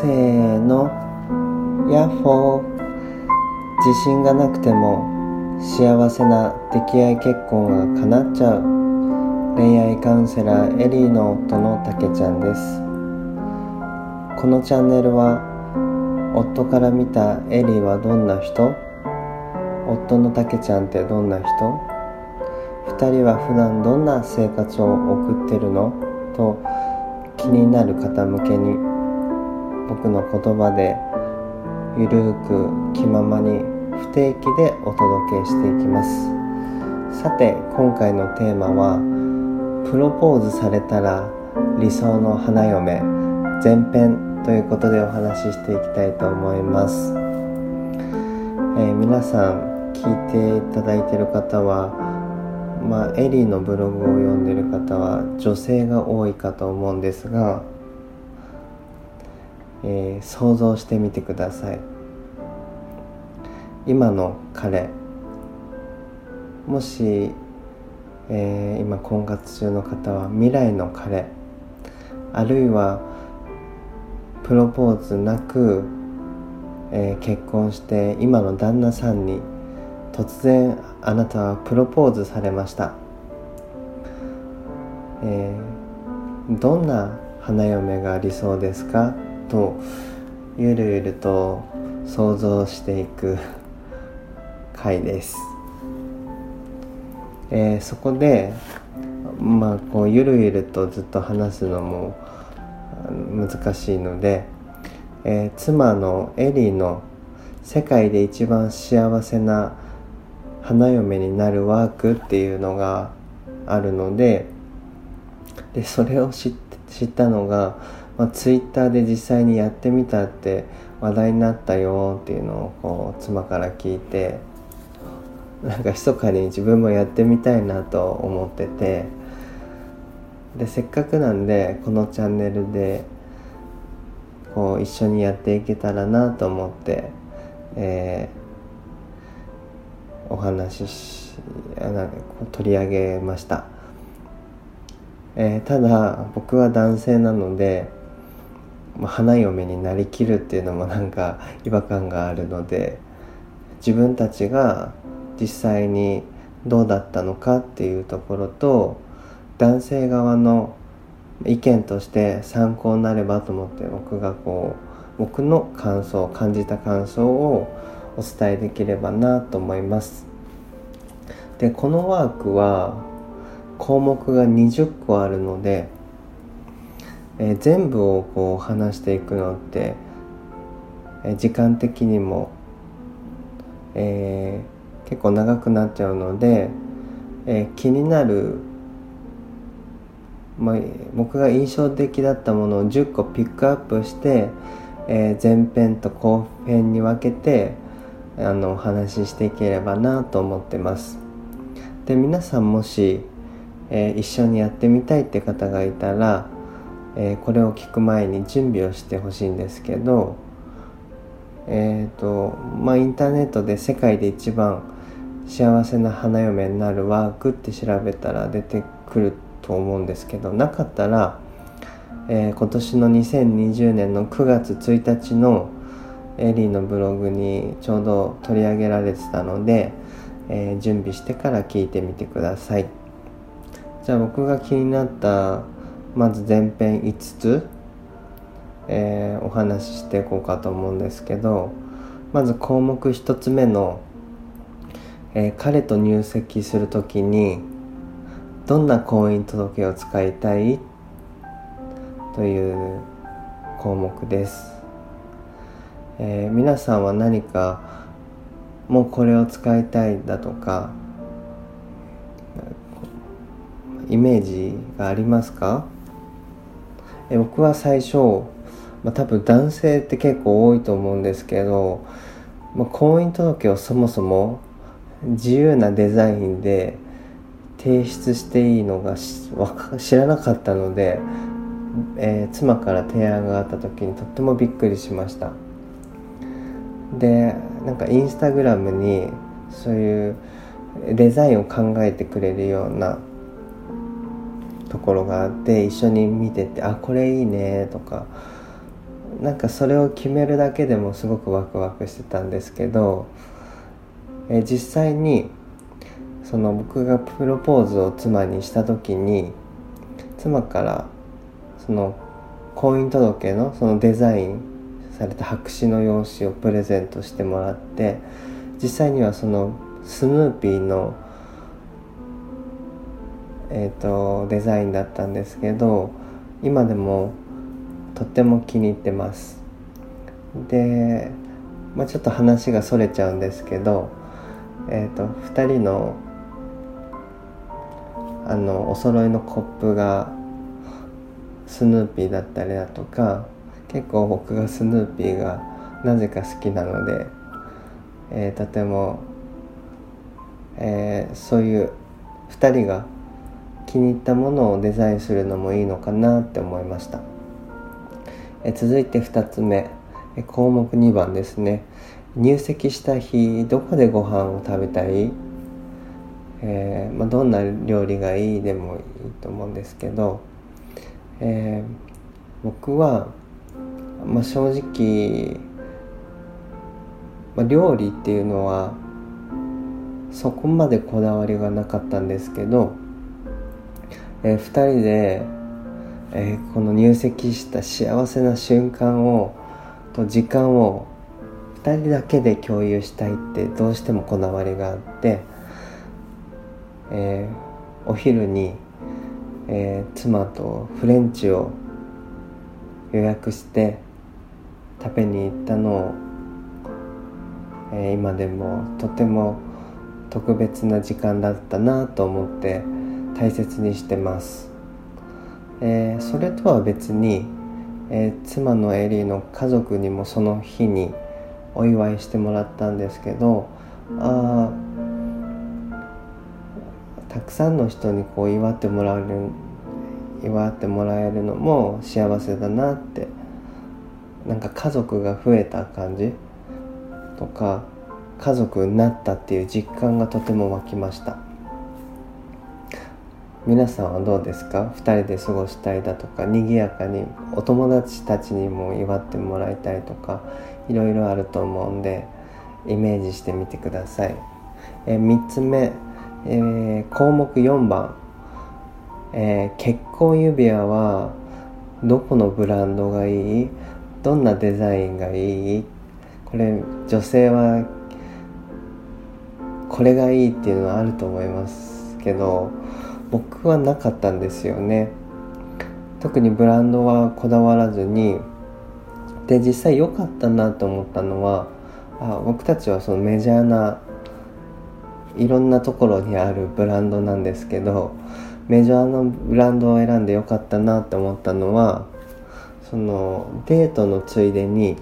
せーのヤッホー自信がなくても幸せな出来合い結婚が叶っちゃう。恋愛カウンセラーエリーの夫のたけちゃんです。このチャンネルは夫から見たエリーはどんな人？夫のたけちゃんってどんな人？2人は普段どんな生活を送ってるの？と気になる方向けに僕の言葉でゆるく気ままに不定期でお届けしていきます。さて今回のテーマはプロポーズされたら理想の花嫁前編ということでお話ししていきたいと思います、えー、皆さん聞いていただいている方はまあ、エリーのブログを読んでる方は女性が多いかと思うんですが、えー、想像してみてください。今の彼もし、えー、今婚活中の方は未来の彼あるいはプロポーズなく、えー、結婚して今の旦那さんに突然あなたはプロポーズされました、えー、どんな花嫁が理想ですか？とゆるゆると想像していく回です、えー、そこでまあこうゆるゆるとずっと話すのも難しいので、えー、妻のエリーの世界で一番幸せな花嫁になるワークっていうのがあるのででそれを知ったのが、まあ、ツイッターで実際にやってみたって話題になったよっていうのをこう妻から聞いてなんか密かに自分もやってみたいなと思っててでせっかくなんでこのチャンネルでこう一緒にやっていけたらなと思って、えーお話し取り上げました、えー、ただ僕は男性なので、まあ、花嫁になりきるっていうのもなんか違和感があるので自分たちが実際にどうだったのかっていうところと男性側の意見として参考になればと思って僕がこう僕の感想感じた感想をお伝えできればなと思います。でこのワークは項目が20個あるので、えー、全部をこう話していくのって、えー、時間的にも、えー、結構長くなっちゃうので、え気になる、まあ、僕が印象的だったものを10個ピックアップして、え前編と後編に分けてあのお話ししていければなと思ってます。で皆さんもし、え、一緒にやってみたいって方がいたら、えー、これを聞く前に準備をしてほしいんですけどえっ、ー、とまあインターネットで世界で一番幸せな花嫁になるワークって調べたら出てくると思うんですけどなかったら、えー、今年の2020年の9月1日のエリーのブログにちょうど取り上げられてたので、えー、準備してから聞いてみてください。じゃあ僕が気になったまず前編5つ、えー、お話ししていこうかと思うんですけどまず項目1つ目の、えー、彼と入籍する時にどんな婚姻届を使いたい？という項目です、えー、皆さんは何かもうこれを使いたいだとかイメージがありますか？え僕は最初、まあ、多分男性って結構多いと思うんですけど、まあ、婚姻届をそもそも自由なデザインで提出していいのが知らなかったので、えー、妻から提案があった時にとってもびっくりしました。でなんかインスタグラムにそういうデザインを考えてくれるようなところがあって一緒に見てて「あこれいいね」とかなんかそれを決めるだけでもすごくワクワクしてたんですけど、え実際にその僕がプロポーズを妻にした時に妻からその婚姻届のそのデザインされた白紙の用紙をプレゼントしてもらって実際にはそのスヌーピーの、えーと、デザインだったんですけど今でもとっても気に入ってます。で、まあ、ちょっと話がそれちゃうんですけど、えーと、2人のあのお揃いのコップがスヌーピーだったりだとか結構僕がスヌーピーがなぜか好きなので、えー、とても、えー、そういう2人が気に入ったものをデザインするのもいいのかなって思いました、え、続いて2つ目、え項目2番ですね。入籍した日どこでご飯を食べたい、えーまあ、どんな料理がいいでもいいと思うんですけど、えー、僕はまあ、正直、まあ、料理っていうのはそこまでこだわりがなかったんですけど、えー、2人で、えー、この入籍した幸せな瞬間をと時間を2人だけで共有したいってどうしてもこだわりがあって、えー、お昼に、えー、妻とフレンチを予約して食べに行ったのを、え、今でもとても特別な時間だったなと思って大切にしてます、えー、それとは別に、えー、妻のエリーの家族にもその日にお祝いしてもらったんですけどあたくさんの人にこう祝ってもらえる祝ってもらえるのも幸せだなってなんか家族が増えた感じとか家族になったっていう実感がとても湧きました。皆さんはどうですか？2人で過ごしたいだとか賑やかにお友達たちにも祝ってもらいたいとかいろいろあると思うんでイメージしてみてください、え3つ目、えー、項目4番、えー、結婚指輪はどこのブランドがいい？どんなデザインがいい？これ女性はこれがいいっていうのはあると思いますけど僕はなかったんですよね。特にブランドはこだわらずにで実際良かったなと思ったのはあ僕たちはそのメジャーないろんなところにあるブランドなんですけどメジャーのブランドを選んでよかったなって思ったのはそのデートのついでに、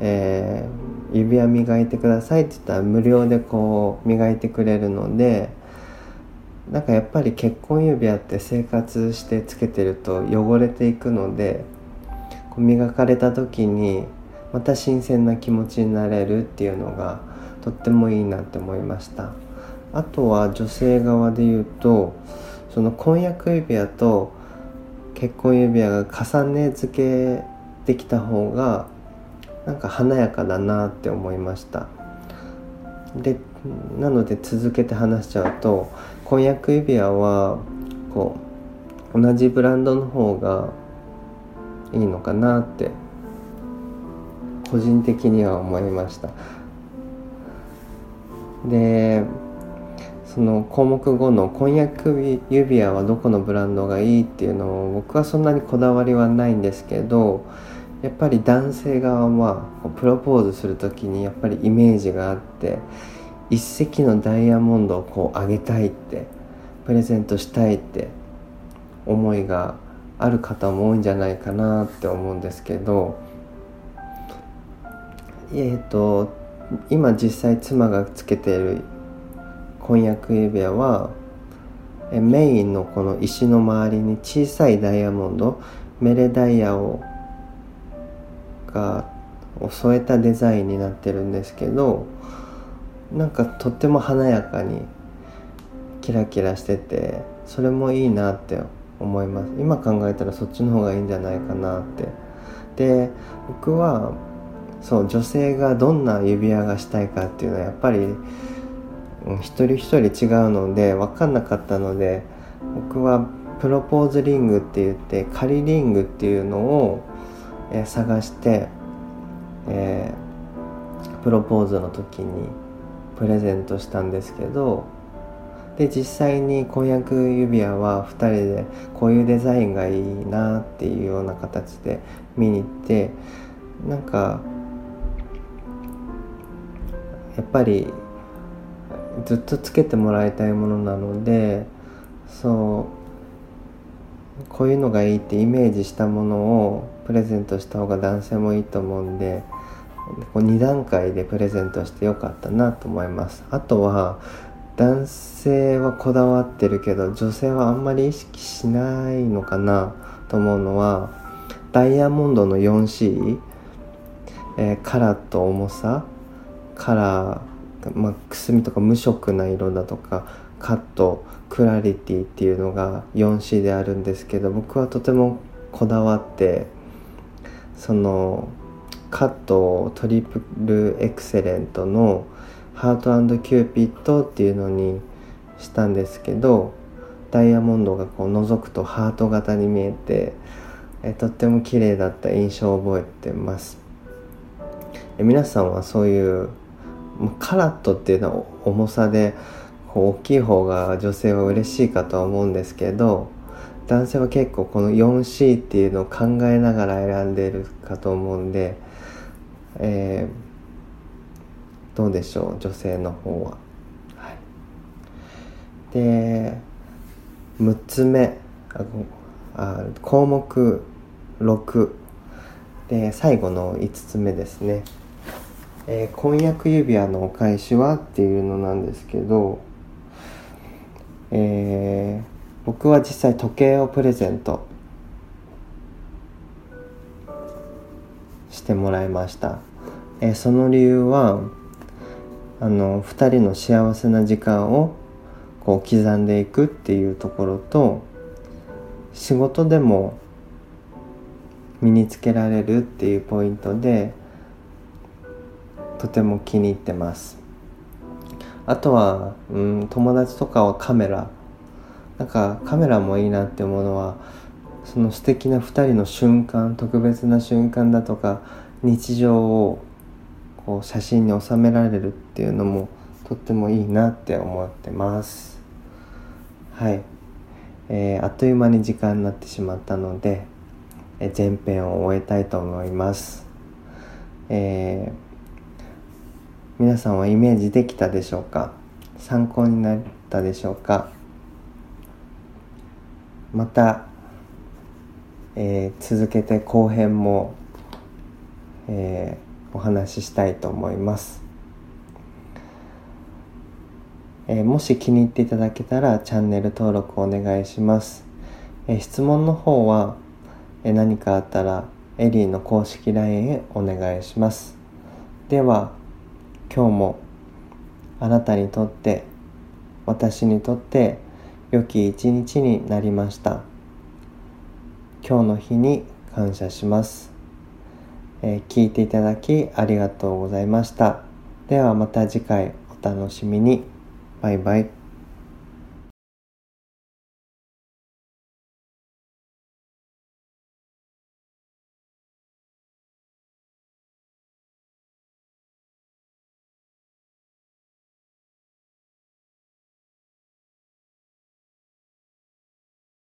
えー、指輪磨いてくださいって言ったら無料でこう磨いてくれるのでなんかやっぱり結婚指輪って生活してつけてると汚れていくのでこう磨かれた時にまた新鮮な気持ちになれるっていうのがとってもいいなって思いました。あとは女性側で言うとその婚約指輪と結婚指輪が重ね付けできた方がなんか華やかだなって思いました。でなので続けて話しちゃうと婚約指輪はこう同じブランドの方がいいのかなって個人的には思いました。でその項目5の婚約指輪はどこのブランドがいいっていうのを僕はそんなにこだわりはないんですけどやっぱり男性側はプロポーズする時にやっぱりイメージがあって一石のダイヤモンドをこうあげたいってプレゼントしたいって思いがある方も多いんじゃないかなって思うんですけどえっ、ー、と今実際妻がつけている婚約指輪はメインのこの石の周りに小さいダイヤモンドメレダイヤをがを添えたデザインになってるんですけどなんかとっても華やかにキラキラしててそれもいいなって思います。今考えたらそっちの方がいいんじゃないかなって。で僕はそう女性がどんな指輪がしたいかっていうのはやっぱり一人一人違うので分かんなかったので僕はプロポーズリングって言って仮リングっていうのを、え、探して、えー、プロポーズの時にプレゼントしたんですけどで実際に婚約指輪は2人でこういうデザインがいいなっていうような形で見に行ってなんかやっぱりずっとつけてもらいたいものなのでそうこういうのがいいってイメージしたものをプレゼントした方が男性もいいと思うんでこう2段階でプレゼントしてよかったなと思います。あとは男性はこだわってるけど女性はあんまり意識しないのかなと思うのはダイヤモンドの 4C、えー、カラット重さカラー、まあ、くすみとか無色な色だとかカットクラリティっていうのが 4C であるんですけど僕はとてもこだわってそのカットをトリプルエクセレントのハートキューピッドっていうのにしたんですけどダイヤモンドがこう覗くとハート型に見えてえとっても綺麗だった印象を覚えてます。え皆さんはそういうカラットっていうのは重さで大きい方が女性は嬉しいかとは思うんですけど男性は結構この 4C っていうのを考えながら選んでるかと思うんで、えー、どうでしょう女性の方は。はい、で6つ目あ項目6で最後の5つ目ですね。えー、婚約指輪のお返しはっていうのなんですけど、えー、僕は実際時計をプレゼントしてもらいました、えー、その理由はあの2人の幸せな時間をこう刻んでいくっていうところと仕事でも身につけられるっていうポイントでとても気に入ってます。あとは、うん、友達とかはカメラ。なんかカメラもいいなって思うのはその素敵な2人の瞬間特別な瞬間だとか日常をこう写真に収められるっていうのもとってもいいなって思ってます。はい、えー、あっという間に時間になってしまったので、え前編を終えたいと思います。えー皆さんはイメージできたでしょうか？参考になったでしょうか？また、えー、続けて後編も、えー、お話ししたいと思います、えー、もし気に入っていただけたらチャンネル登録お願いします、え質問の方は、え何かあったらエリーの公式 LINE へお願いします。では今日もあなたにとって私にとって良き一日になりました。今日の日に感謝します、えー、聞いていただきありがとうございました。ではまた次回お楽しみに。バイバイ。